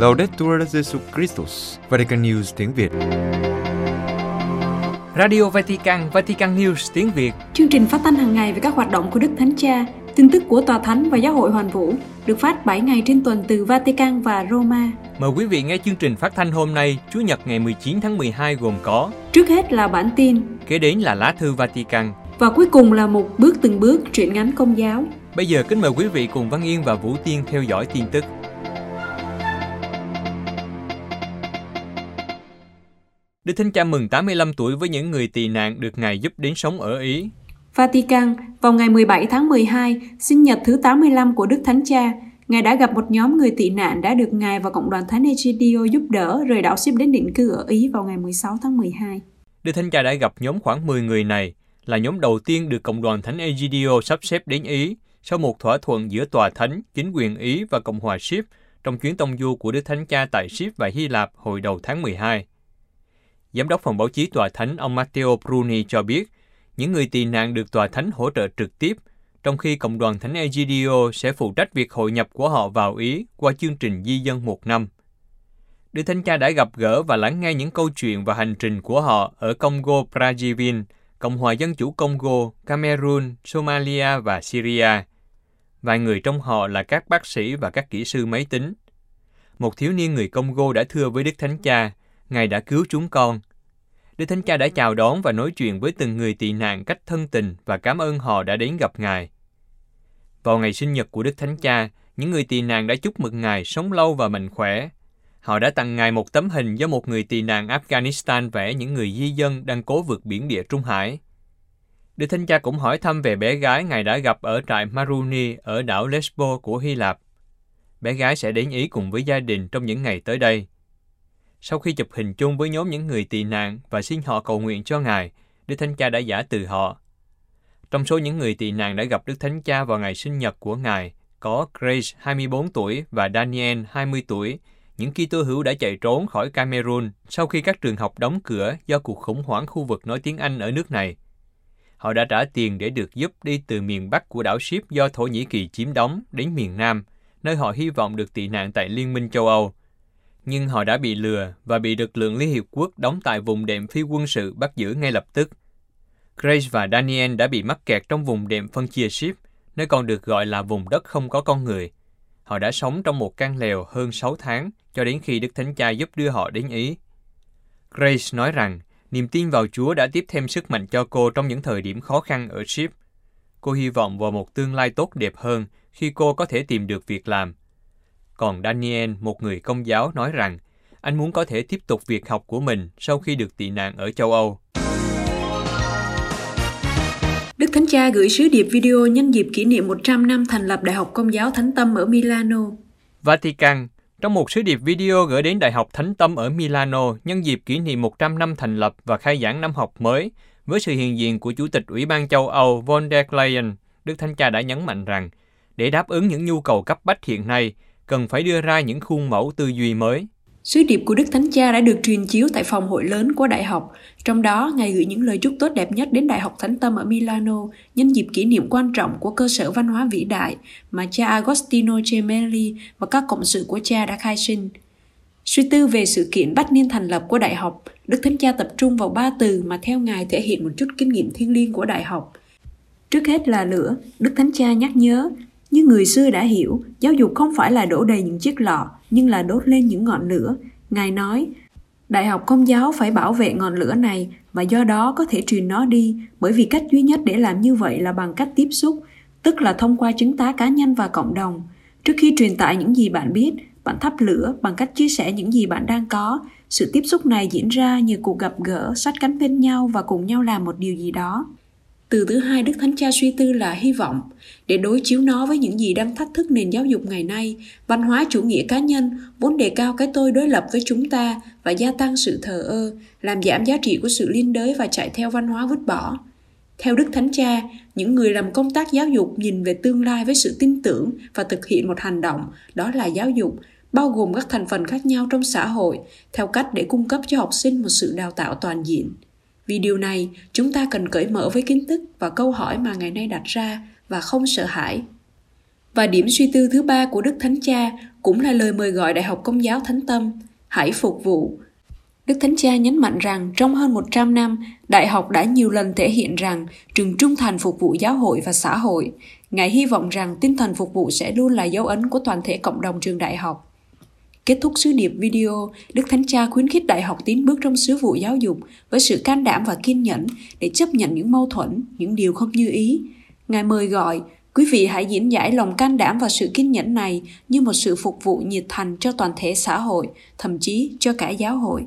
Laudetur Jesus Christus, Vatican News tiếng Việt. Radio Vatican, Vatican News tiếng Việt. Chương trình phát thanh hàng ngày về các hoạt động của Đức Thánh Cha, tin tức của Tòa Thánh và Giáo hội Hoàn Vũ được phát 7 ngày trên tuần từ Vatican và Roma. Mời quý vị nghe chương trình phát thanh hôm nay, Chủ nhật ngày 19 tháng 12 gồm có Trước hết là bản tin, Kế đến là lá thư Vatican. và cuối cùng là một bước từng bước truyện ngắn công giáo. Bây giờ kính mời quý vị cùng Văn Yên và Vũ Tiên theo dõi tin tức. Đức Thánh Cha mừng 85 tuổi với những người tị nạn được Ngài giúp đến sống ở Ý. Vatican, vào ngày 17 tháng 12, sinh nhật thứ 85 của Đức Thánh Cha, Ngài đã gặp một nhóm người tị nạn đã được Ngài và Cộng đoàn Thánh Egidio giúp đỡ rời đảo Ship đến định cư ở Ý vào ngày 16 tháng 12. Đức Thánh Cha đã gặp nhóm khoảng 10 người này, là nhóm đầu tiên được Cộng đoàn Thánh Egidio sắp xếp đến Ý sau một thỏa thuận giữa Tòa Thánh, chính quyền Ý và Cộng hòa Ship trong chuyến tông du của Đức Thánh Cha tại Ship và Hy Lạp hồi đầu tháng 12. Giám đốc phòng báo chí Tòa Thánh ông Matteo Bruni cho biết, những người tị nạn được Tòa Thánh hỗ trợ trực tiếp, trong khi Cộng đoàn Thánh Egidio sẽ phụ trách việc hội nhập của họ vào Ý qua chương trình di dân một năm. Đức Thánh Cha đã gặp gỡ và lắng nghe những câu chuyện và hành trình của họ ở Congo Brazzaville, Cộng hòa Dân chủ Congo, Cameroon, Somalia và Syria. Vài người trong họ là các bác sĩ và các kỹ sư máy tính. Một thiếu niên người Congo đã thưa với Đức Thánh Cha, Ngài đã cứu chúng con. Đức Thánh Cha đã chào đón và nói chuyện với từng người tị nạn cách thân tình và cảm ơn họ đã đến gặp Ngài. Vào ngày sinh nhật của Đức Thánh Cha, những người tị nạn đã chúc mừng Ngài sống lâu và mạnh khỏe. Họ đã tặng Ngài một tấm hình do một người tị nạn Afghanistan vẽ những người di dân đang cố vượt biển địa Trung Hải. Đức Thánh Cha cũng hỏi thăm về bé gái Ngài đã gặp ở trại Maruni ở đảo Lesbo của Hy Lạp. Bé gái sẽ đến Ý cùng với gia đình trong những ngày tới đây. Sau khi chụp hình chung với nhóm những người tị nạn và xin họ cầu nguyện cho Ngài, Đức Thánh Cha đã giả từ họ. Trong số những người tị nạn đã gặp Đức Thánh Cha vào ngày sinh nhật của Ngài, có Grace 24 tuổi và Daniel 20 tuổi, những Kitô hữu đã chạy trốn khỏi Cameroon sau khi các trường học đóng cửa do cuộc khủng hoảng khu vực nói tiếng Anh ở nước này. Họ đã trả tiền để được giúp đi từ miền Bắc của đảo Ship do Thổ Nhĩ Kỳ chiếm đóng đến miền Nam, nơi họ hy vọng được tị nạn tại Liên minh châu Âu. Nhưng họ đã bị lừa và bị lực lượng Liên Hiệp Quốc đóng tại vùng đệm phi quân sự bắt giữ ngay lập tức. Grace và Daniel đã bị mắc kẹt trong vùng đệm phân chia Ship, nơi còn được gọi là vùng đất không có con người. Họ đã sống trong một căn lều hơn 6 tháng cho đến khi Đức Thánh Cha giúp đưa họ đến Ý. Grace nói rằng niềm tin vào Chúa đã tiếp thêm sức mạnh cho cô trong những thời điểm khó khăn ở Ship. Cô hy vọng vào một tương lai tốt đẹp hơn khi cô có thể tìm được việc làm. Còn Daniel, một người công giáo, nói rằng anh muốn có thể tiếp tục việc học của mình sau khi được tị nạn ở châu Âu. Đức Thánh Cha gửi sứ điệp video nhân dịp kỷ niệm 100 năm thành lập Đại học Công giáo Thánh Tâm ở Milano. Vatican, trong một sứ điệp video gửi đến Đại học Thánh Tâm ở Milano nhân dịp kỷ niệm 100 năm thành lập và khai giảng năm học mới, với sự hiện diện của Chủ tịch Ủy ban châu Âu von der Leyen, Đức Thánh Cha đã nhấn mạnh rằng, để đáp ứng những nhu cầu cấp bách hiện nay, cần phải đưa ra những khuôn mẫu tư duy mới. Sứ điệp của Đức Thánh Cha đã được truyền chiếu tại phòng hội lớn của đại học. Trong đó, Ngài gửi những lời chúc tốt đẹp nhất đến Đại học Thánh Tâm ở Milano nhân dịp kỷ niệm quan trọng của cơ sở văn hóa vĩ đại mà cha Agostino Gemelli và các cộng sự của cha đã khai sinh. Suy tư về sự kiện bắt niên thành lập của đại học, Đức Thánh Cha tập trung vào ba từ mà theo Ngài thể hiện một chút kinh nghiệm thiêng liêng của đại học. Trước hết là lửa, Đức Thánh Cha nhắc nhớ, như người xưa đã hiểu, giáo dục không phải là đổ đầy những chiếc lọ, nhưng là đốt lên những ngọn lửa. Ngài nói, Đại học Công giáo phải bảo vệ ngọn lửa này và do đó có thể truyền nó đi, bởi vì cách duy nhất để làm như vậy là bằng cách tiếp xúc, tức là thông qua chứng tá cá nhân và cộng đồng. Trước khi truyền tải những gì bạn biết, bạn thắp lửa bằng cách chia sẻ những gì bạn đang có. Sự tiếp xúc này diễn ra như cuộc gặp gỡ, sát cánh bên nhau và cùng nhau làm một điều gì đó. Từ thứ hai Đức Thánh Cha suy tư là hy vọng. Để đối chiếu nó với những gì đang thách thức nền giáo dục ngày nay, văn hóa chủ nghĩa cá nhân vốn đề cao cái tôi đối lập với chúng ta và gia tăng sự thờ ơ, làm giảm giá trị của sự liên đới và chạy theo văn hóa vứt bỏ. Theo Đức Thánh Cha, những người làm công tác giáo dục nhìn về tương lai với sự tin tưởng và thực hiện một hành động, đó là giáo dục, bao gồm các thành phần khác nhau trong xã hội, theo cách để cung cấp cho học sinh một sự đào tạo toàn diện. Vì điều này, chúng ta cần cởi mở với kiến thức và câu hỏi mà ngày nay đặt ra và không sợ hãi. Và điểm suy tư thứ ba của Đức Thánh Cha cũng là lời mời gọi Đại học Công giáo Thánh Tâm, hãy phục vụ. Đức Thánh Cha nhấn mạnh rằng trong hơn 100 năm, Đại học đã nhiều lần thể hiện rằng trường trung thành phục vụ giáo hội và xã hội. Ngài hy vọng rằng tinh thần phục vụ sẽ luôn là dấu ấn của toàn thể cộng đồng trường đại học. Kết thúc sứ điệp video, Đức Thánh Cha khuyến khích đại học tiến bước trong sứ vụ giáo dục với sự can đảm và kiên nhẫn để chấp nhận những mâu thuẫn, những điều không như ý. Ngài mời gọi, quý vị hãy diễn giải lòng can đảm và sự kiên nhẫn này như một sự phục vụ nhiệt thành cho toàn thể xã hội, thậm chí cho cả giáo hội.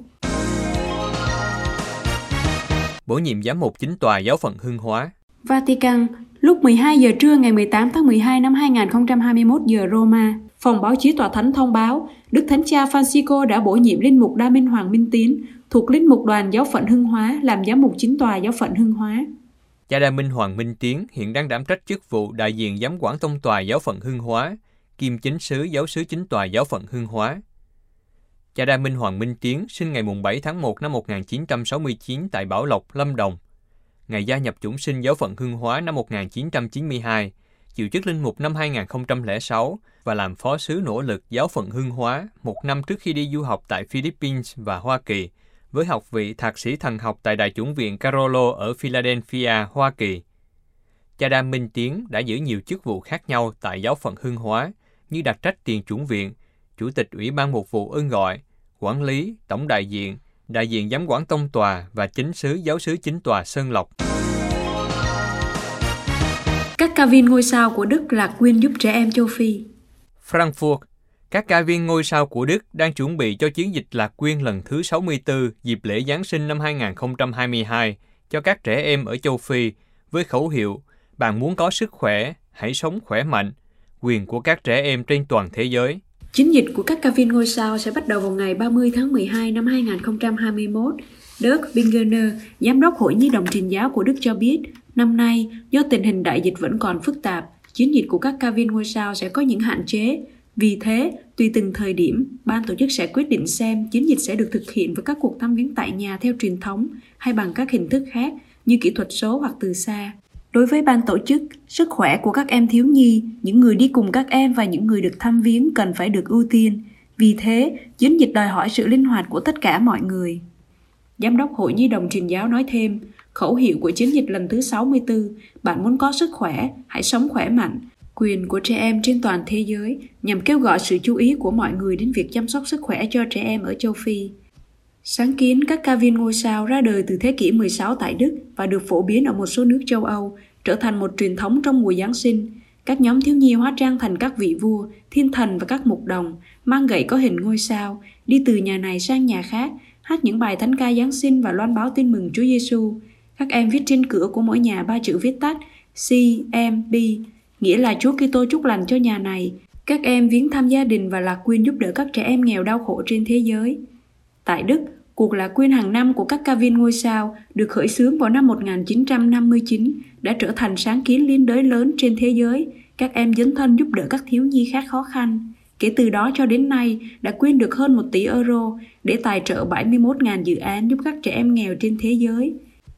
Bổ nhiệm giám mục chính tòa giáo phận Hưng Hóa Vatican, lúc 12 giờ trưa ngày 18 tháng 12 năm 2021 giờ Roma, phòng báo chí tòa thánh thông báo Đức Thánh Cha Francisco đã bổ nhiệm Linh mục Đa Minh Hoàng Minh Tiến thuộc Linh mục đoàn giáo phận Hưng Hóa làm giám mục chính tòa giáo phận Hưng Hóa. Cha Đa Minh Hoàng Minh Tiến hiện đang đảm trách chức vụ đại diện giám quản tông tòa giáo phận Hưng Hóa, kim chính sứ giáo sứ chính tòa giáo phận Hưng Hóa. Cha Đa Minh Hoàng Minh Tiến sinh ngày 7 tháng 1 năm 1969 tại Bảo Lộc, Lâm Đồng. Ngày gia nhập chủng sinh giáo phận Hưng Hóa năm 1992, chịu chức linh mục năm 2006 và làm phó sứ nỗ lực giáo phận Hưng Hóa một năm trước khi đi du học tại Philippines và Hoa Kỳ, với học vị thạc sĩ thần học tại Đại chủng viện Carolo ở Philadelphia, Hoa Kỳ. Cha Đam Minh Tiến đã giữ nhiều chức vụ khác nhau tại giáo phận Hưng Hóa, như đặc trách tiền chủng viện, chủ tịch Ủy ban một vụ ơn gọi, quản lý, tổng đại diện, đại diện giám quản tông tòa và chính sứ giáo sứ chính tòa Sơn Lộc. Các ca viên ngôi sao của Đức là quyên giúp trẻ em châu Phi. Frankfurt, các ca viên ngôi sao của Đức đang chuẩn bị cho chiến dịch lạc quyên lần thứ 64 dịp lễ Giáng sinh năm 2022 cho các trẻ em ở châu Phi với khẩu hiệu Bạn muốn có sức khỏe, hãy sống khỏe mạnh, quyền của các trẻ em trên toàn thế giới. Chiến dịch của các ca viên ngôi sao sẽ bắt đầu vào ngày 30 tháng 12 năm 2021. Dirk Bingener, giám đốc Hội Nhi đồng truyền giáo của Đức cho biết, năm nay, do tình hình đại dịch vẫn còn phức tạp, chiến dịch của các ca viên ngôi sao sẽ có những hạn chế. Vì thế, tùy từng thời điểm, ban tổ chức sẽ quyết định xem chiến dịch sẽ được thực hiện với các cuộc thăm viếng tại nhà theo truyền thống hay bằng các hình thức khác như kỹ thuật số hoặc từ xa. Đối với ban tổ chức, sức khỏe của các em thiếu nhi, những người đi cùng các em và những người được thăm viếng cần phải được ưu tiên. Vì thế, chiến dịch đòi hỏi sự linh hoạt của tất cả mọi người. Giám đốc Hội Nhi đồng truyền giáo nói thêm, khẩu hiệu của chiến dịch lần thứ 64, bạn muốn có sức khỏe, hãy sống khỏe mạnh, quyền của trẻ em trên toàn thế giới nhằm kêu gọi sự chú ý của mọi người đến việc chăm sóc sức khỏe cho trẻ em ở châu Phi. Sáng kiến các ca viên ngôi sao ra đời từ thế kỷ 16 tại Đức và được phổ biến ở một số nước châu Âu, trở thành một truyền thống trong mùa Giáng sinh. Các nhóm thiếu nhi hóa trang thành các vị vua, thiên thần và các mục đồng, mang gậy có hình ngôi sao, đi từ nhà này sang nhà khác, hát những bài thánh ca Giáng sinh và loan báo tin mừng Chúa Giêsu. Các em viết trên cửa của mỗi nhà ba chữ viết tắt C, M, B, nghĩa là Chúa Kitô chúc lành cho nhà này. Các em viếng thăm gia đình và lạc quyên giúp đỡ các trẻ em nghèo đau khổ trên thế giới. Tại Đức, cuộc lạc quyên hàng năm của các ca viên ngôi sao được khởi xướng vào năm 1959 đã trở thành sáng kiến liên đới lớn trên thế giới. Các em dấn thân giúp đỡ các thiếu nhi khác khó khăn. Kể từ đó cho đến nay đã quyên được hơn 1 tỷ euro để tài trợ 71.000 dự án giúp các trẻ em nghèo trên thế giới.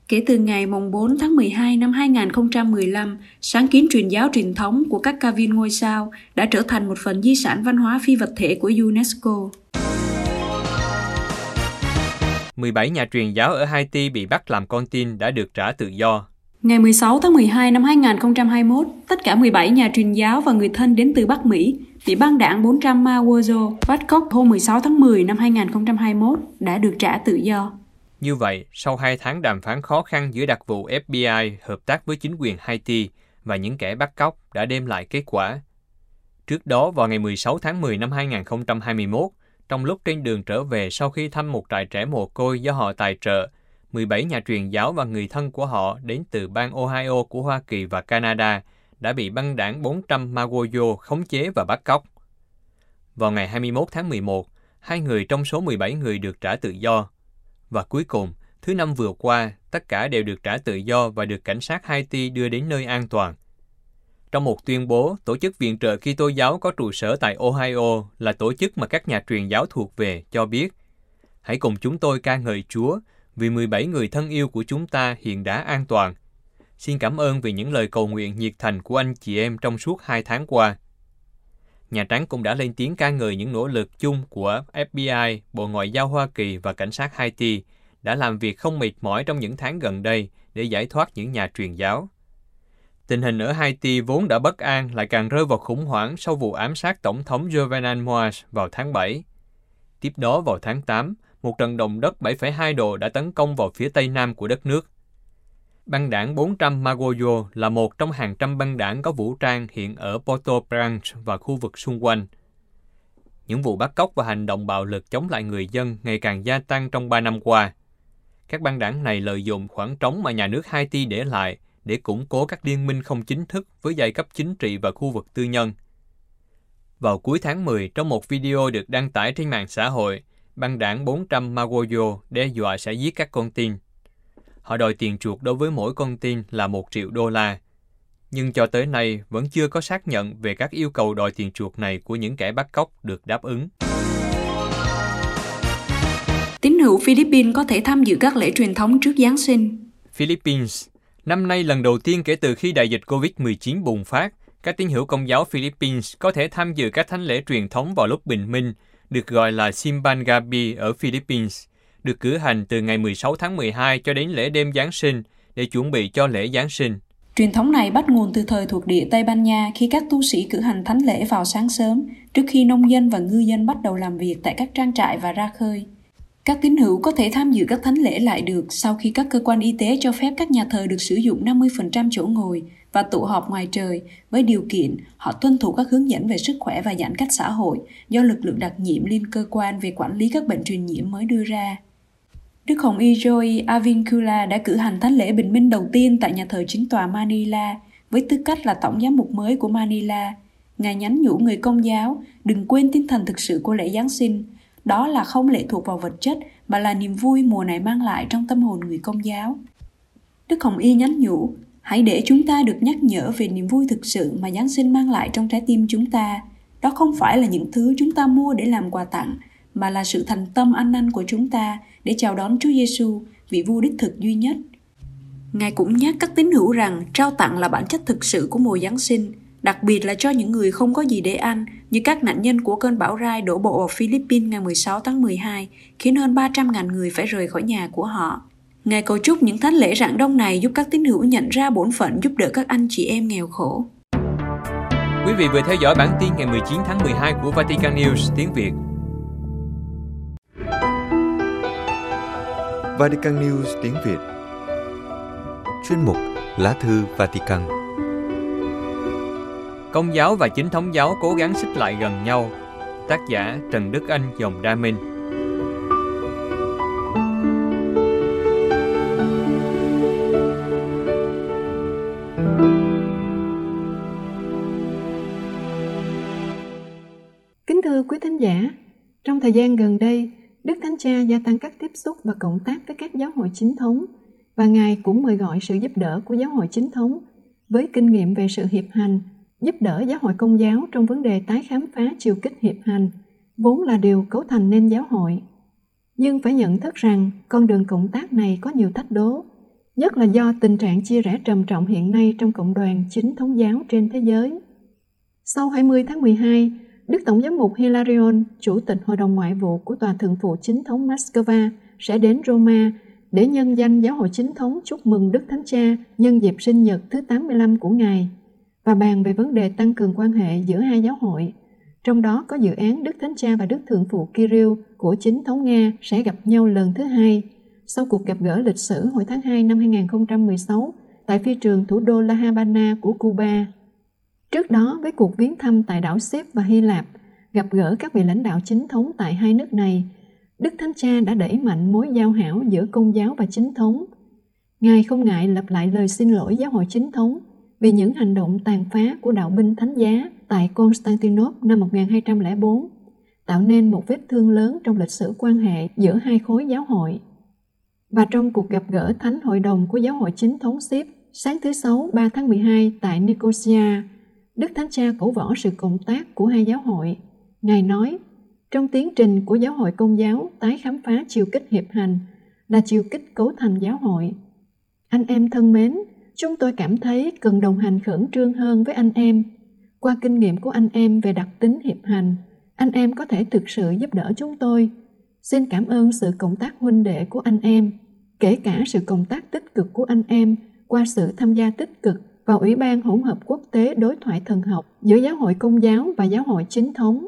Kể từ ngày 4 tháng 12 năm 2015, sáng kiến truyền giáo truyền thống của các ca viên ngôi sao đã trở thành một phần di sản văn hóa phi vật thể của UNESCO. 17 nhà truyền giáo ở Haiti bị bắt làm con tin đã được trả tự do. Ngày 16 tháng 12 năm 2021, tất cả 17 nhà truyền giáo và người thân đến từ Bắc Mỹ bị băng đảng 400 Mawozo bắt cóc hôm 16 tháng 10 năm 2021 đã được trả tự do. Như vậy, sau hai tháng đàm phán khó khăn giữa đặc vụ FBI hợp tác với chính quyền Haiti và những kẻ bắt cóc đã đem lại kết quả. Trước đó, vào ngày 16 tháng 10 năm 2021, trong lúc trên đường trở về sau khi thăm một trại trẻ mồ côi do họ tài trợ, 17 nhà truyền giáo và người thân của họ đến từ bang Ohio của Hoa Kỳ và Canada đã bị băng đảng 400 Magoyo khống chế và bắt cóc. Vào ngày 21 tháng 11, hai người trong số 17 người được trả tự do. Và cuối cùng, thứ năm vừa qua, tất cả đều được trả tự do và được cảnh sát Haiti đưa đến nơi an toàn. Trong một tuyên bố, Tổ chức Viện trợ Kitô giáo có trụ sở tại Ohio là tổ chức mà các nhà truyền giáo thuộc về cho biết Hãy cùng chúng tôi ca ngợi Chúa vì 17 người thân yêu của chúng ta hiện đã an toàn. Xin cảm ơn vì những lời cầu nguyện nhiệt thành của anh chị em trong suốt hai tháng qua. Nhà Trắng cũng đã lên tiếng ca ngợi những nỗ lực chung của FBI, Bộ Ngoại giao Hoa Kỳ và Cảnh sát Haiti đã làm việc không mệt mỏi trong những tháng gần đây để giải thoát những nhà truyền giáo. Tình hình ở Haiti vốn đã bất an lại càng rơi vào khủng hoảng sau vụ ám sát Tổng thống Jovenel Moise vào tháng 7. Tiếp đó vào tháng 8, một trận động đất 7,2 độ đã tấn công vào phía tây nam của đất nước. Băng đảng 400 Magoyo là một trong hàng trăm băng đảng có vũ trang hiện ở Port-au-Prince và khu vực xung quanh. Những vụ bắt cóc và hành động bạo lực chống lại người dân ngày càng gia tăng trong 3 năm qua. Các băng đảng này lợi dụng khoảng trống mà nhà nước Haiti để lại để củng cố các liên minh không chính thức với giai cấp chính trị và khu vực tư nhân. Vào cuối tháng 10, trong một video được đăng tải trên mạng xã hội, băng đảng 400 Magoyo đe dọa sẽ giết các con tin. Họ đòi tiền chuộc đối với mỗi con tin là 1 triệu đô la. Nhưng cho tới nay vẫn chưa có xác nhận về các yêu cầu đòi tiền chuộc này của những kẻ bắt cóc được đáp ứng. Tín hữu Philippines có thể tham dự các lễ truyền thống trước Giáng sinh. Philippines Năm nay lần đầu tiên kể từ khi đại dịch COVID-19 bùng phát, các tín hữu công giáo Philippines có thể tham dự các thánh lễ truyền thống vào lúc bình minh, được gọi là Simban Gabi ở Philippines, được cử hành từ ngày 16 tháng 12 cho đến lễ đêm Giáng sinh để chuẩn bị cho lễ Giáng sinh. Truyền thống này bắt nguồn từ thời thuộc địa Tây Ban Nha khi các tu sĩ cử hành thánh lễ vào sáng sớm, trước khi nông dân và ngư dân bắt đầu làm việc tại các trang trại và ra khơi. Các tín hữu có thể tham dự các thánh lễ lại được sau khi các cơ quan y tế cho phép các nhà thờ được sử dụng 50% chỗ ngồi và tụ họp ngoài trời với điều kiện họ tuân thủ các hướng dẫn về sức khỏe và giãn cách xã hội do lực lượng đặc nhiệm liên cơ quan về quản lý các bệnh truyền nhiễm mới đưa ra. Đức Hồng Y Joy Avincula đã cử hành thánh lễ bình minh đầu tiên tại nhà thờ chính tòa Manila với tư cách là tổng giám mục mới của Manila. Ngài nhắn nhủ người công giáo đừng quên tinh thần thực sự của lễ Giáng sinh, đó là không lệ thuộc vào vật chất mà là niềm vui mùa này mang lại trong tâm hồn người công giáo. Đức Hồng Y nhắn nhủ, hãy để chúng ta được nhắc nhở về niềm vui thực sự mà Giáng sinh mang lại trong trái tim chúng ta. Đó không phải là những thứ chúng ta mua để làm quà tặng, mà là sự thành tâm ăn năn của chúng ta để chào đón Chúa Giêsu, vị vua đích thực duy nhất. Ngài cũng nhắc các tín hữu rằng trao tặng là bản chất thực sự của mùa Giáng sinh, đặc biệt là cho những người không có gì để ăn, như các nạn nhân của cơn bão Rai đổ bộ vào Philippines ngày 16 tháng 12, khiến hơn 300.000 người phải rời khỏi nhà của họ. Ngài cầu chúc những thánh lễ rạng đông này giúp các tín hữu nhận ra bổn phận giúp đỡ các anh chị em nghèo khổ. Quý vị vừa theo dõi bản tin ngày 19 tháng 12 của Vatican News tiếng Việt. Vatican News tiếng Việt. Chuyên mục Lá thư Vatican. Công giáo và chính thống giáo cố gắng xích lại gần nhau. Tác giả Trần Đức Anh dòng Đa Minh. Kính thưa quý thính giả, trong thời gian gần đây, Đức Thánh Cha gia tăng các tiếp xúc và cộng tác với các giáo hội chính thống và Ngài cũng mời gọi sự giúp đỡ của giáo hội chính thống với kinh nghiệm về sự hiệp hành, giúp đỡ giáo hội công giáo trong vấn đề tái khám phá chiều kích hiệp hành, vốn là điều cấu thành nên giáo hội. Nhưng phải nhận thức rằng con đường cộng tác này có nhiều thách đố, nhất là do tình trạng chia rẽ trầm trọng hiện nay trong cộng đoàn chính thống giáo trên thế giới. Sau 20 tháng 12, Đức Tổng giám mục Hilarion, Chủ tịch Hội đồng Ngoại vụ của Tòa Thượng phụ Chính thống Moscow, sẽ đến Roma để nhân danh giáo hội chính thống chúc mừng Đức Thánh Cha nhân dịp sinh nhật thứ 85 của Ngài và bàn về vấn đề tăng cường quan hệ giữa hai giáo hội. Trong đó có dự án Đức Thánh Cha và Đức Thượng phụ Kirill của chính thống Nga sẽ gặp nhau lần thứ hai sau cuộc gặp gỡ lịch sử hồi tháng 2 năm 2016 tại phi trường thủ đô La Habana của Cuba. Trước đó, với cuộc viếng thăm tại đảo Sip và Hy Lạp, gặp gỡ các vị lãnh đạo chính thống tại hai nước này, Đức Thánh Cha đã đẩy mạnh mối giao hảo giữa công giáo và chính thống. Ngài không ngại lặp lại lời xin lỗi giáo hội chính thống vì những hành động tàn phá của đạo binh thánh giá tại Constantinople năm 1204, tạo nên một vết thương lớn trong lịch sử quan hệ giữa hai khối giáo hội. Và trong cuộc gặp gỡ Thánh Hội đồng của Giáo hội Chính thống Sip sáng thứ Sáu 3 tháng 12 tại Nicosia, Đức Thánh Cha cổ võ sự cộng tác của hai giáo hội. Ngài nói, trong tiến trình của giáo hội công giáo tái khám phá chiều kích hiệp hành là chiều kích cấu thành giáo hội. Anh em thân mến, chúng tôi cảm thấy cần đồng hành khẩn trương hơn với anh em. Qua kinh nghiệm của anh em về đặc tính hiệp hành, anh em có thể thực sự giúp đỡ chúng tôi. Xin cảm ơn sự cộng tác huynh đệ của anh em, kể cả sự cộng tác tích cực của anh em qua sự tham gia tích cực và Ủy ban hỗn hợp quốc tế đối thoại thần học giữa Giáo hội Công giáo và Giáo hội Chính thống.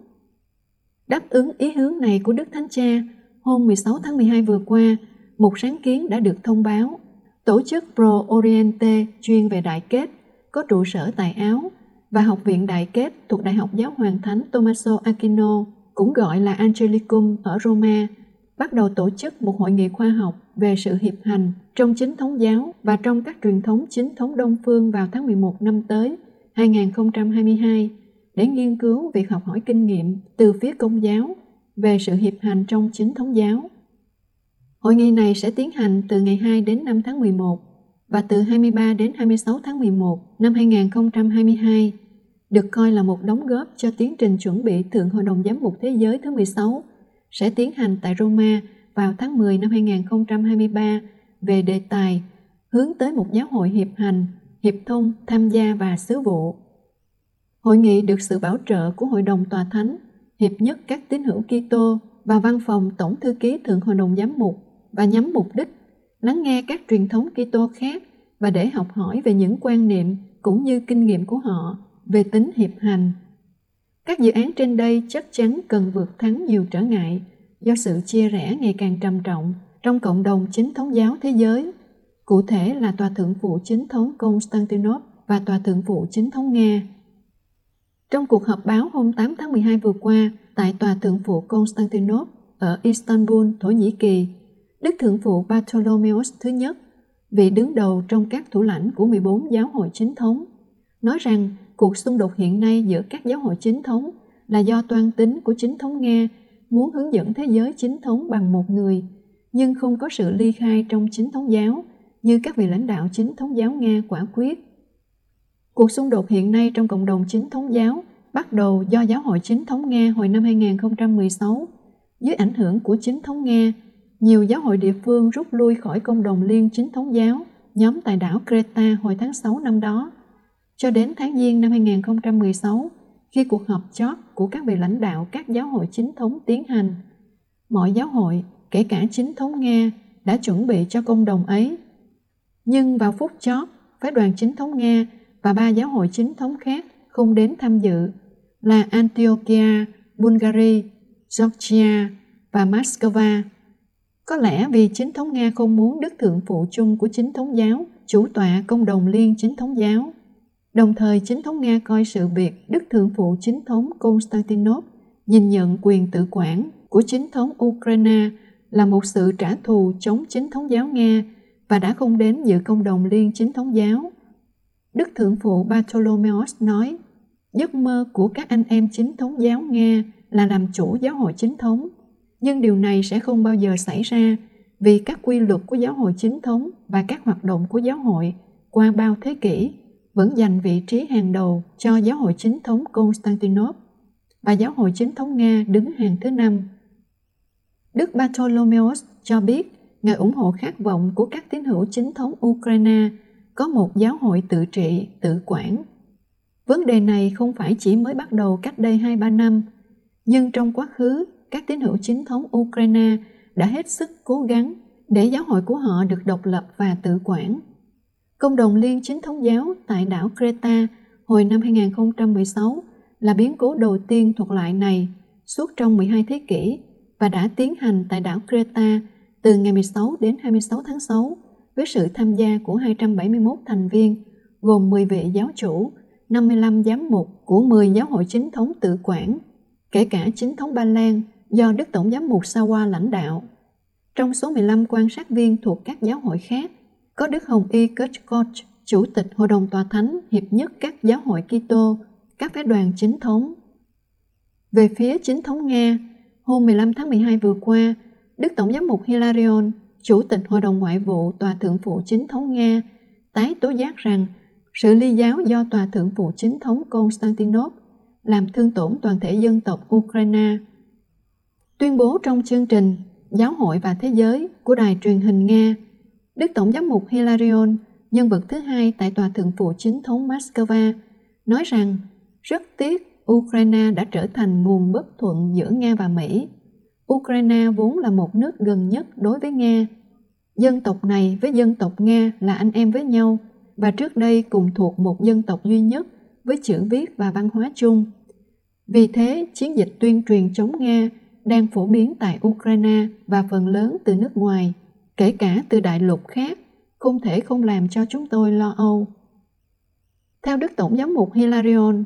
Đáp ứng ý hướng này của Đức Thánh Cha, hôm 16 tháng 12 vừa qua, một sáng kiến đã được thông báo. Tổ chức Pro Oriente chuyên về đại kết có trụ sở tại Áo và Học viện Đại kết thuộc Đại học Giáo hoàng Thánh Tommaso Aquino, cũng gọi là Angelicum ở Roma, bắt đầu tổ chức một hội nghị khoa học về sự hiệp hành trong chính thống giáo và trong các truyền thống chính thống Đông phương vào tháng 11 năm tới 2022 để nghiên cứu việc học hỏi kinh nghiệm từ phía công giáo về sự hiệp hành trong chính thống giáo. Hội nghị này sẽ tiến hành từ ngày 2 đến 5 tháng 11 và từ 23 đến 26 tháng 11 năm 2022 được coi là một đóng góp cho tiến trình chuẩn bị Thượng Hội đồng Giám mục Thế giới thứ 16 sẽ tiến hành tại Roma vào tháng 10 năm 2023 về đề tài hướng tới một giáo hội hiệp hành, hiệp thông, tham gia và sứ vụ. Hội nghị được sự bảo trợ của Hội đồng Tòa Thánh, Hiệp nhất các tín hữu Kitô và Văn phòng Tổng thư ký Thượng Hội đồng Giám mục và nhắm mục đích lắng nghe các truyền thống Kitô khác và để học hỏi về những quan niệm cũng như kinh nghiệm của họ về tính hiệp hành. Các dự án trên đây chắc chắn cần vượt thắng nhiều trở ngại do sự chia rẽ ngày càng trầm trọng trong cộng đồng chính thống giáo thế giới, cụ thể là Tòa Thượng phụ Chính thống Constantinople và Tòa Thượng phụ Chính thống Nga. Trong cuộc họp báo hôm 8 tháng 12 vừa qua tại Tòa Thượng phụ Constantinople ở Istanbul, Thổ Nhĩ Kỳ, Đức Thượng phụ Bartholomeus thứ nhất, vị đứng đầu trong các thủ lãnh của 14 giáo hội chính thống, nói rằng cuộc xung đột hiện nay giữa các giáo hội chính thống là do toan tính của chính thống Nga muốn hướng dẫn thế giới chính thống bằng một người, nhưng không có sự ly khai trong chính thống giáo như các vị lãnh đạo chính thống giáo Nga quả quyết. Cuộc xung đột hiện nay trong cộng đồng chính thống giáo bắt đầu do giáo hội chính thống Nga hồi năm 2016. Dưới ảnh hưởng của chính thống Nga, nhiều giáo hội địa phương rút lui khỏi cộng đồng liên chính thống giáo nhóm tại đảo Creta hồi tháng 6 năm đó. Cho đến tháng Giêng năm 2016, khi cuộc họp chót của các vị lãnh đạo các giáo hội chính thống tiến hành, mọi giáo hội, kể cả chính thống Nga, đã chuẩn bị cho công đồng ấy. Nhưng vào phút chót, phái đoàn chính thống Nga và ba giáo hội chính thống khác không đến tham dự là Antiochia, Bulgaria, Georgia và Moscow. Có lẽ vì chính thống Nga không muốn Đức Thượng Phụ chung của chính thống giáo chủ tọa công đồng liên chính thống giáo. Đồng thời chính thống Nga coi sự việc Đức Thượng Phụ chính thống Constantinople nhìn nhận quyền tự quản của chính thống Ukraine là một sự trả thù chống chính thống giáo Nga và đã không đến dự công đồng liên chính thống giáo. Đức Thượng Phụ Bartholomeus nói, giấc mơ của các anh em chính thống giáo Nga là làm chủ giáo hội chính thống, nhưng điều này sẽ không bao giờ xảy ra vì các quy luật của giáo hội chính thống và các hoạt động của giáo hội qua bao thế kỷ vẫn dành vị trí hàng đầu cho giáo hội chính thống Constantinople và giáo hội chính thống Nga đứng hàng thứ năm. Đức Bartholomeus cho biết Ngài ủng hộ khát vọng của các tín hữu chính thống Ukraine có một giáo hội tự trị, tự quản. Vấn đề này không phải chỉ mới bắt đầu cách đây 2-3 năm, nhưng trong quá khứ, các tín hữu chính thống Ukraine đã hết sức cố gắng để giáo hội của họ được độc lập và tự quản. Công đồng liên chính thống giáo tại đảo Creta hồi năm 2016 là biến cố đầu tiên thuộc loại này suốt trong 12 thế kỷ và đã tiến hành tại đảo Creta từ ngày 16 đến 26 tháng 6 với sự tham gia của 271 thành viên gồm 10 vị giáo chủ, 55 giám mục của 10 giáo hội chính thống tự quản, kể cả chính thống Ba Lan do Đức Tổng giám mục Sawa lãnh đạo. Trong số 15 quan sát viên thuộc các giáo hội khác, có Đức Hồng Y Kirchkoch, Chủ tịch Hội đồng Tòa Thánh Hiệp nhất các giáo hội Kitô, các phái đoàn chính thống. Về phía chính thống Nga, hôm 15 tháng 12 vừa qua, Đức Tổng giám mục Hilarion, Chủ tịch Hội đồng Ngoại vụ Tòa Thượng phụ Chính thống Nga, tái tố giác rằng sự ly giáo do Tòa Thượng phụ Chính thống Constantinople làm thương tổn toàn thể dân tộc Ukraine. Tuyên bố trong chương trình Giáo hội và Thế giới của đài truyền hình Nga Đức Tổng giám mục Hilarion, nhân vật thứ hai tại Tòa Thượng phụ Chính thống Moscow, nói rằng Rất tiếc, Ukraine đã trở thành nguồn bất thuận giữa Nga và Mỹ. Ukraine vốn là một nước gần nhất đối với Nga. Dân tộc này với dân tộc Nga là anh em với nhau và trước đây cùng thuộc một dân tộc duy nhất với chữ viết và văn hóa chung. Vì thế, chiến dịch tuyên truyền chống Nga đang phổ biến tại Ukraine và phần lớn từ nước ngoài, kể cả từ đại lục khác, không thể không làm cho chúng tôi lo âu. Theo Đức Tổng giám mục Hilarion,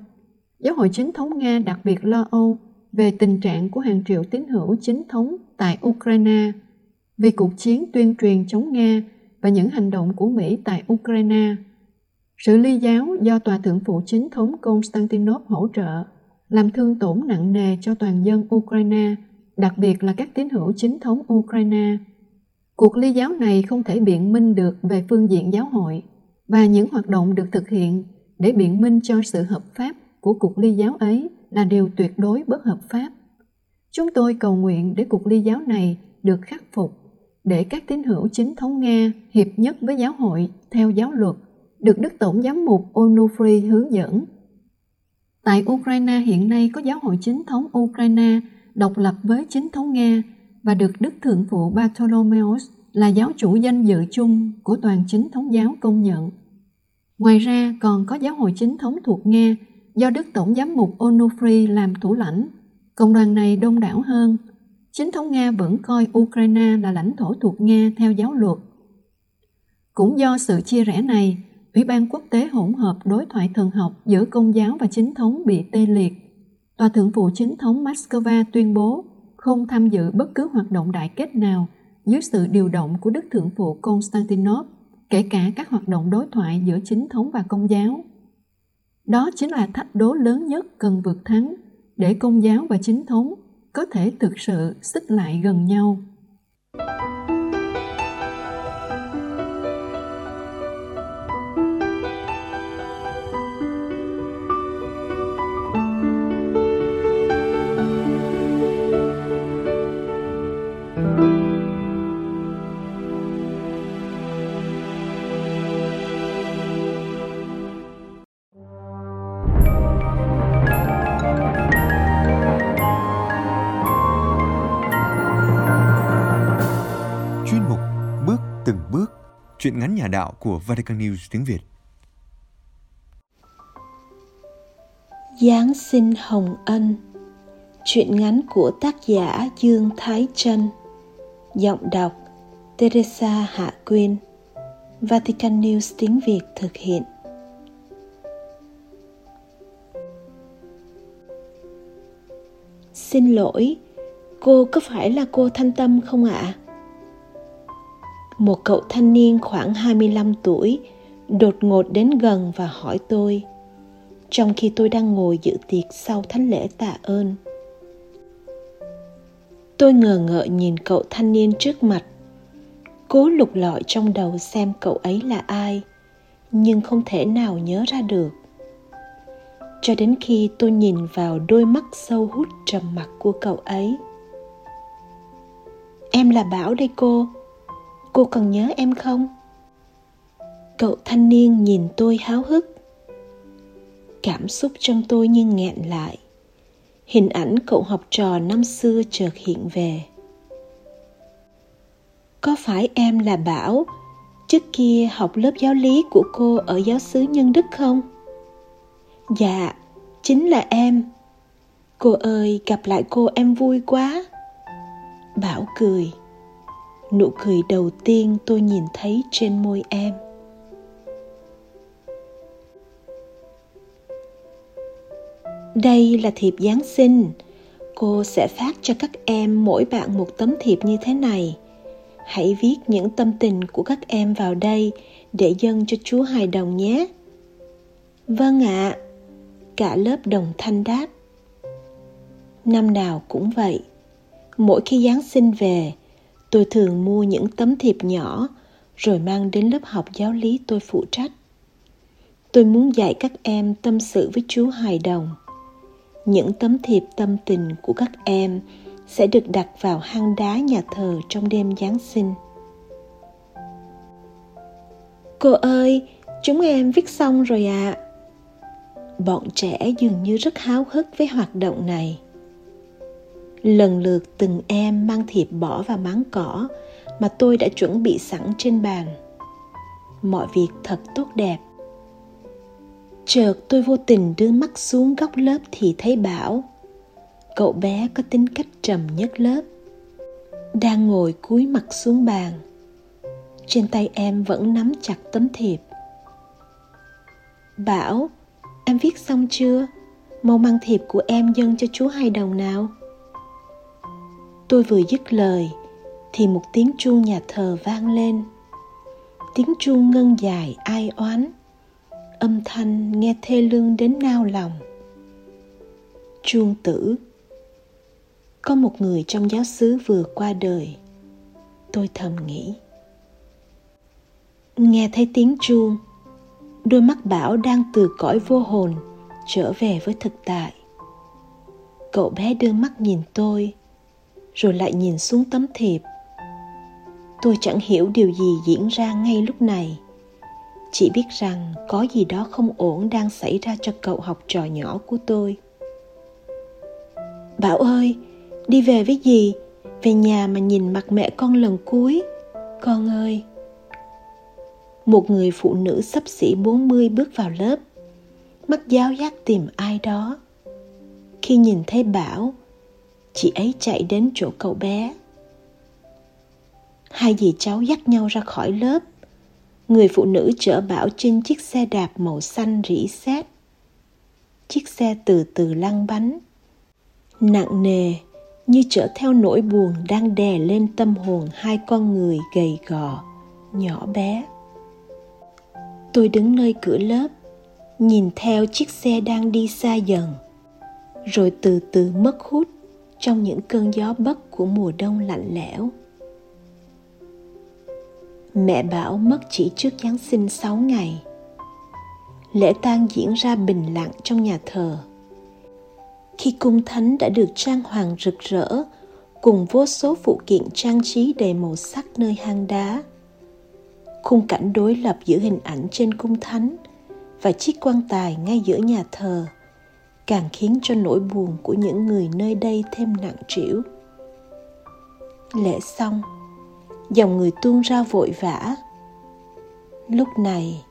Giáo hội chính thống Nga đặc biệt lo âu về tình trạng của hàng triệu tín hữu chính thống tại Ukraine vì cuộc chiến tuyên truyền chống Nga và những hành động của Mỹ tại Ukraine. Sự ly giáo do Tòa Thượng phụ chính thống Constantinople hỗ trợ làm thương tổn nặng nề cho toàn dân Ukraine, đặc biệt là các tín hữu chính thống Ukraine. Cuộc ly giáo này không thể biện minh được về phương diện giáo hội và những hoạt động được thực hiện để biện minh cho sự hợp pháp của cuộc ly giáo ấy là điều tuyệt đối bất hợp pháp. Chúng tôi cầu nguyện để cuộc ly giáo này được khắc phục, để các tín hữu chính thống Nga hiệp nhất với giáo hội theo giáo luật, được Đức Tổng giám mục Onufri hướng dẫn. Tại Ukraine hiện nay có giáo hội chính thống Ukraine độc lập với chính thống Nga và được Đức Thượng phụ Bartholomeus là giáo chủ danh dự chung của toàn chính thống giáo công nhận. Ngoài ra còn có giáo hội chính thống thuộc Nga do Đức Tổng giám mục Onufri làm thủ lãnh. Cộng đoàn này đông đảo hơn. Chính thống Nga vẫn coi Ukraine là lãnh thổ thuộc Nga theo giáo luật. Cũng do sự chia rẽ này, Ủy ban quốc tế hỗn hợp đối thoại thần học giữa công giáo và chính thống bị tê liệt. Tòa thượng phụ chính thống Moscow tuyên bố không tham dự bất cứ hoạt động đại kết nào dưới sự điều động của Đức Thượng phụ Constantinople, kể cả các hoạt động đối thoại giữa chính thống và công giáo. Đó chính là thách đố lớn nhất cần vượt thắng để công giáo và chính thống có thể thực sự xích lại gần nhau. Truyện ngắn nhà đạo của Vatican News tiếng Việt. Giáng sinh Hồng Ân Chuyện ngắn của tác giả Dương Thái Trân Giọng đọc Teresa Hạ Quyên Vatican News tiếng Việt thực hiện Xin lỗi, cô có phải là cô Thanh Tâm không ạ? À? Một cậu thanh niên khoảng 25 tuổi đột ngột đến gần và hỏi tôi trong khi tôi đang ngồi dự tiệc sau thánh lễ tạ ơn. Tôi ngờ ngợ nhìn cậu thanh niên trước mặt, cố lục lọi trong đầu xem cậu ấy là ai, nhưng không thể nào nhớ ra được. Cho đến khi tôi nhìn vào đôi mắt sâu hút trầm mặc của cậu ấy. Em là Bảo đây cô, cô còn nhớ em không? Cậu thanh niên nhìn tôi háo hức. Cảm xúc trong tôi như nghẹn lại. Hình ảnh cậu học trò năm xưa chợt hiện về. Có phải em là bảo, trước kia học lớp giáo lý của cô ở giáo xứ nhân đức không? Dạ chính là em. Cô ơi, gặp lại cô em vui quá. Bảo cười nụ cười đầu tiên tôi nhìn thấy trên môi em. Đây là thiệp giáng sinh. Cô sẽ phát cho các em mỗi bạn một tấm thiệp như thế này. Hãy viết những tâm tình của các em vào đây để dâng cho chúa hài đồng nhé. Vâng ạ. À, cả lớp đồng thanh đáp. Năm nào cũng vậy. Mỗi khi giáng sinh về tôi thường mua những tấm thiệp nhỏ, rồi mang đến lớp học giáo lý tôi phụ trách. Tôi muốn dạy các em tâm sự với chú hài đồng. Những tấm thiệp tâm tình của các em sẽ được đặt vào hang đá nhà thờ trong đêm giáng sinh. Cô ơi, chúng em viết xong rồi ạ. À. bọn trẻ dường như rất háo hức với hoạt động này lần lượt từng em mang thiệp bỏ vào máng cỏ mà tôi đã chuẩn bị sẵn trên bàn. Mọi việc thật tốt đẹp. Chợt tôi vô tình đưa mắt xuống góc lớp thì thấy bảo. Cậu bé có tính cách trầm nhất lớp, đang ngồi cúi mặt xuống bàn. Trên tay em vẫn nắm chặt tấm thiệp. Bảo, em viết xong chưa? Mau mang thiệp của em dâng cho chú hai đồng nào tôi vừa dứt lời, thì một tiếng chuông nhà thờ vang lên. Tiếng chuông ngân dài, ai oán. Âm thanh nghe thê lương đến nao lòng. Chuông tử. Có một người trong giáo xứ vừa qua đời. Tôi thầm nghĩ. Nghe thấy tiếng chuông, đôi mắt bảo đang từ cõi vô hồn trở về với thực tại. Cậu bé đưa mắt nhìn tôi rồi lại nhìn xuống tấm thiệp. Tôi chẳng hiểu điều gì diễn ra ngay lúc này. Chỉ biết rằng có gì đó không ổn đang xảy ra cho cậu học trò nhỏ của tôi. Bảo ơi, đi về với gì về nhà mà nhìn mặt mẹ con lần cuối. Con ơi. Một người phụ nữ sắp xỉ 40 bước vào lớp, mắt giáo giác tìm ai đó. Khi nhìn thấy bảo chị ấy chạy đến chỗ cậu bé. Hai dì cháu dắt nhau ra khỏi lớp. Người phụ nữ chở bảo trên chiếc xe đạp màu xanh rỉ sét. Chiếc xe từ từ lăn bánh. Nặng nề, như chở theo nỗi buồn đang đè lên tâm hồn hai con người gầy gò, nhỏ bé. Tôi đứng nơi cửa lớp, nhìn theo chiếc xe đang đi xa dần, rồi từ từ mất hút trong những cơn gió bất của mùa đông lạnh lẽo. Mẹ bảo mất chỉ trước giáng sinh 6 ngày. Lễ tang diễn ra bình lặng trong nhà thờ. Khi cung thánh đã được trang hoàng rực rỡ, cùng vô số phụ kiện trang trí đầy màu sắc nơi hang đá, khung cảnh đối lập giữa hình ảnh trên cung thánh và chiếc quan tài ngay giữa nhà thờ càng khiến cho nỗi buồn của những người nơi đây thêm nặng trĩu. Lễ xong, dòng người tuôn ra vội vã. Lúc này,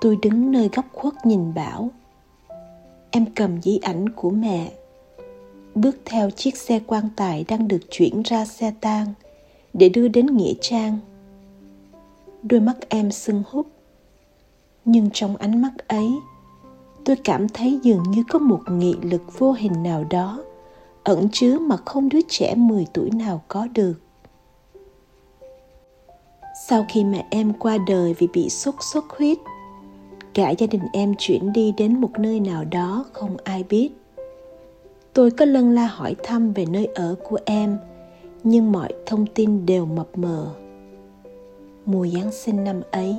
tôi đứng nơi góc khuất nhìn bảo, em cầm di ảnh của mẹ. Bước theo chiếc xe quan tài đang được chuyển ra xe tang để đưa đến nghĩa trang. Đôi mắt em sưng húp, nhưng trong ánh mắt ấy tôi cảm thấy dường như có một nghị lực vô hình nào đó ẩn chứa mà không đứa trẻ 10 tuổi nào có được. Sau khi mẹ em qua đời vì bị sốt xuất huyết, cả gia đình em chuyển đi đến một nơi nào đó không ai biết. Tôi có lân la hỏi thăm về nơi ở của em, nhưng mọi thông tin đều mập mờ. Mùa Giáng sinh năm ấy,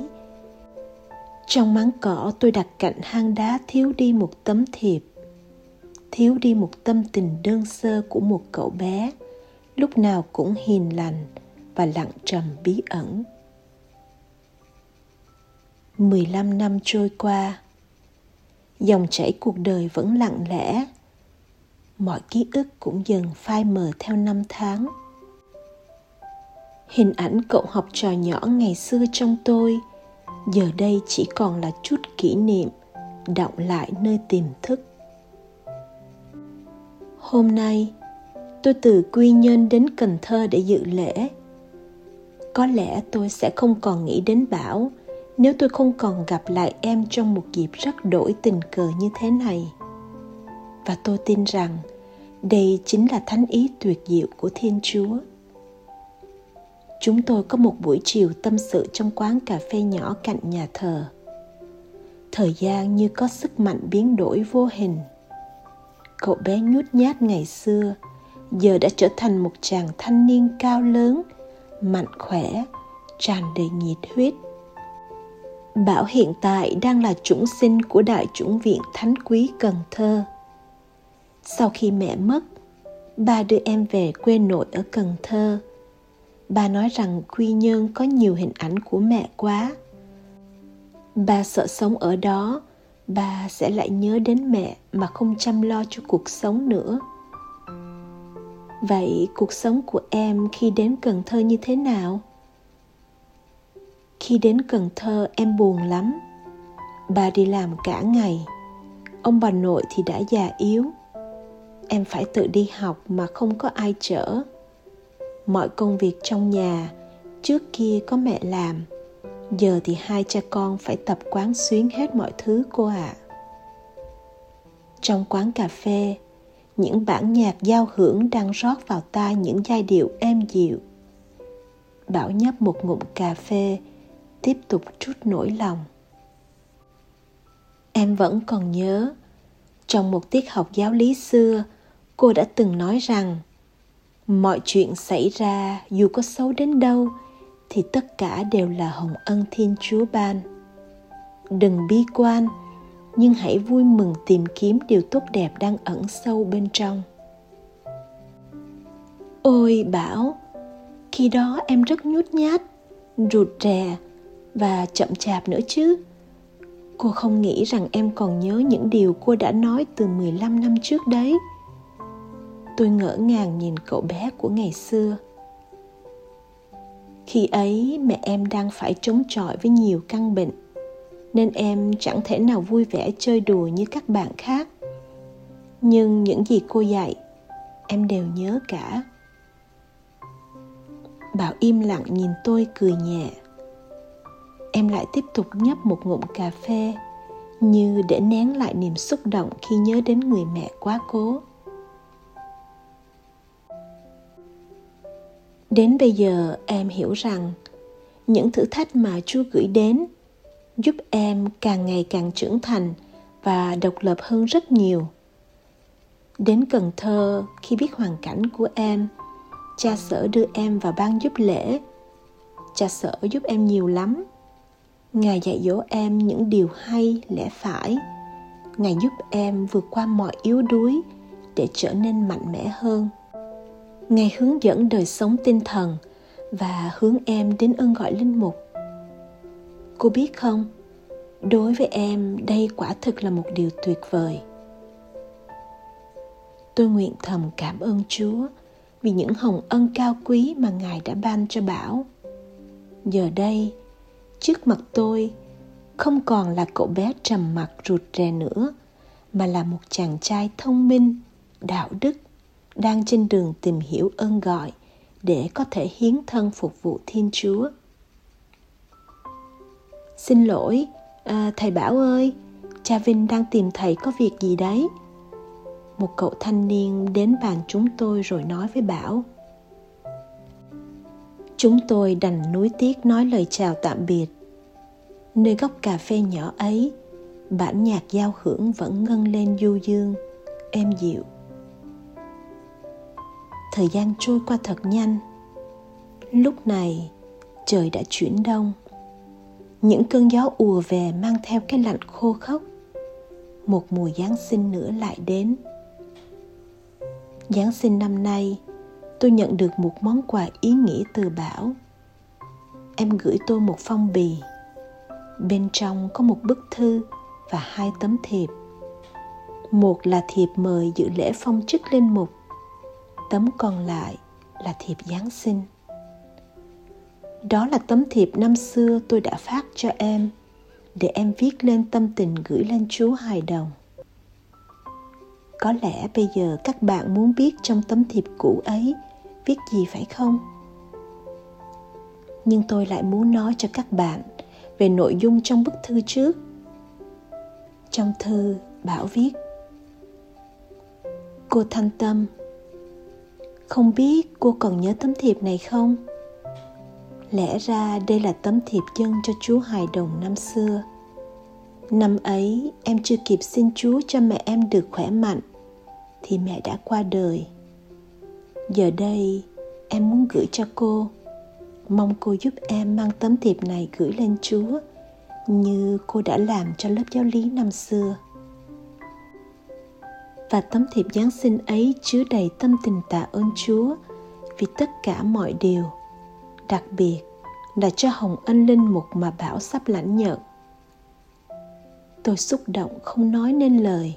trong máng cỏ tôi đặt cạnh hang đá thiếu đi một tấm thiệp, thiếu đi một tâm tình đơn sơ của một cậu bé, lúc nào cũng hiền lành và lặng trầm bí ẩn. 15 năm trôi qua, dòng chảy cuộc đời vẫn lặng lẽ, mọi ký ức cũng dần phai mờ theo năm tháng. Hình ảnh cậu học trò nhỏ ngày xưa trong tôi giờ đây chỉ còn là chút kỷ niệm, đọng lại nơi tiềm thức. Hôm nay, tôi từ quy nhơn đến cần thơ để dự lễ. Có lẽ tôi sẽ không còn nghĩ đến bảo nếu tôi không còn gặp lại em trong một dịp rất đổi tình cờ như thế này. Và tôi tin rằng đây chính là thánh ý tuyệt diệu của thiên chúa chúng tôi có một buổi chiều tâm sự trong quán cà phê nhỏ cạnh nhà thờ. Thời gian như có sức mạnh biến đổi vô hình. Cậu bé nhút nhát ngày xưa, giờ đã trở thành một chàng thanh niên cao lớn, mạnh khỏe, tràn đầy nhiệt huyết. Bảo hiện tại đang là chủng sinh của đại chủng viện thánh quý cần thơ. Sau khi mẹ mất, ba đưa em về quê nội ở cần thơ. Ba nói rằng Quy Nhơn có nhiều hình ảnh của mẹ quá. Ba sợ sống ở đó, bà sẽ lại nhớ đến mẹ mà không chăm lo cho cuộc sống nữa. Vậy cuộc sống của em khi đến cần thơ như thế nào? Khi đến cần thơ em buồn lắm. Bà đi làm cả ngày. Ông bà nội thì đã già yếu. Em phải tự đi học mà không có ai chở mọi công việc trong nhà trước kia có mẹ làm. Giờ thì hai cha con phải tập quán xuyến hết mọi thứ cô ạ. À. trong quán cà phê, những bản nhạc giao hưởng đang rót vào tai những giai điệu êm dịu. Bảo nhấp một ngụm cà phê, tiếp tục trút nỗi lòng. Em vẫn còn nhớ, trong một tiết học giáo lý xưa, cô đã từng nói rằng mọi chuyện xảy ra, dù có xấu đến đâu, thì tất cả đều là hồng ân thiên chúa ban. Đừng bi quan, nhưng hãy vui mừng tìm kiếm điều tốt đẹp đang ẩn sâu bên trong. Ôi bảo khi đó em rất nhút nhát, rụt rè và chậm chạp nữa chứ. Cô không nghĩ rằng em còn nhớ những điều cô đã nói từ 15 năm trước đấy tôi ngỡ ngàng nhìn cậu bé của ngày xưa. Khi ấy mẹ em đang phải chống chọi với nhiều căn bệnh, nên em chẳng thể nào vui vẻ chơi đùa như các bạn khác. Nhưng những gì cô dạy, em đều nhớ cả. Bảo im lặng nhìn tôi cười nhẹ. Em lại tiếp tục nhấp một ngụm cà phê, như để nén lại niềm xúc động khi nhớ đến người mẹ quá cố. Đến bây giờ em hiểu rằng những thử thách mà chúa gửi đến giúp em càng ngày càng trưởng thành và độc lập hơn rất nhiều. Đến cần thơ, khi biết hoàn cảnh của em, cha sở đưa em vào ban giúp lễ. Cha sở giúp em nhiều lắm. Ngài dạy dỗ em những điều hay, lẽ phải. Ngài giúp em vượt qua mọi yếu đuối để trở nên mạnh mẽ hơn ngài hướng dẫn đời sống tinh thần và hướng em đến ơn gọi linh mục. Cô biết không? Đối với em, đây quả thực là một điều tuyệt vời. Tôi nguyện thầm cảm ơn chúa vì những hồng ân cao quý mà ngài đã ban cho bảo. Giờ đây, trước mặt tôi không còn là cậu bé trầm mặc rụt rè nữa, mà là một chàng trai thông minh, đạo đức đang trên đường tìm hiểu ơn gọi để có thể hiến thân phục vụ thiên chúa. Xin lỗi à, thầy bảo ơi cha vinh đang tìm thầy có việc gì đấy. Một cậu thanh niên đến bàn chúng tôi rồi nói với bảo. Chúng tôi đành nuối tiếc nói lời chào tạm biệt. Nơi góc cà phê nhỏ ấy bản nhạc giao hưởng vẫn ngân lên du dương êm dịu thời gian trôi qua thật nhanh. Lúc này, trời đã chuyển đông. Những cơn gió ùa về mang theo cái lạnh khô khốc. Một mùa giáng sinh nữa lại đến. Giáng sinh năm nay, tôi nhận được một món quà ý nghĩa từ bảo. Em gửi tôi một phong bì. Bên trong có một bức thư và hai tấm thiệp. Một là thiệp mời dự lễ phong chức linh mục tấm còn lại là thiệp giáng sinh. Đó là tấm thiệp năm xưa tôi đã phát cho em, để em viết lên tâm tình gửi lên chúa hài đồng. Có lẽ bây giờ các bạn muốn biết trong tấm thiệp cũ ấy viết gì phải không? Nhưng tôi lại muốn nói cho các bạn về nội dung trong bức thư trước. Trong thư bảo viết, cô thanh tâm không biết cô còn nhớ tấm thiệp này không? Lẽ ra đây là tấm thiệp dâng cho chú hài đồng năm xưa. Năm ấy, em chưa kịp xin chúa cho mẹ em được khỏe mạnh, thì mẹ đã qua đời. Giờ đây, em muốn gửi cho cô. Mong cô giúp em mang tấm thiệp này gửi lên chúa, như cô đã làm cho lớp giáo lý năm xưa và tấm thiệp Giáng sinh ấy chứa đầy tâm tình tạ ơn Chúa vì tất cả mọi điều, đặc biệt là cho Hồng Ân Linh Mục mà Bảo sắp lãnh nhận. Tôi xúc động không nói nên lời.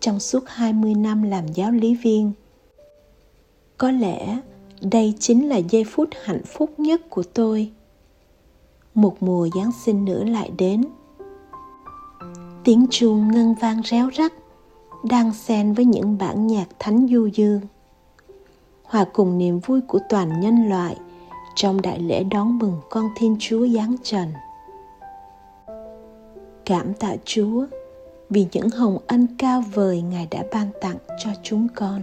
Trong suốt 20 năm làm giáo lý viên, có lẽ đây chính là giây phút hạnh phúc nhất của tôi. Một mùa Giáng sinh nữa lại đến. Tiếng chuông ngân vang réo rắt, đang xen với những bản nhạc thánh du dương. Hòa cùng niềm vui của toàn nhân loại trong đại lễ đón mừng con Thiên Chúa giáng trần. Cảm tạ Chúa vì những hồng ân cao vời Ngài đã ban tặng cho chúng con.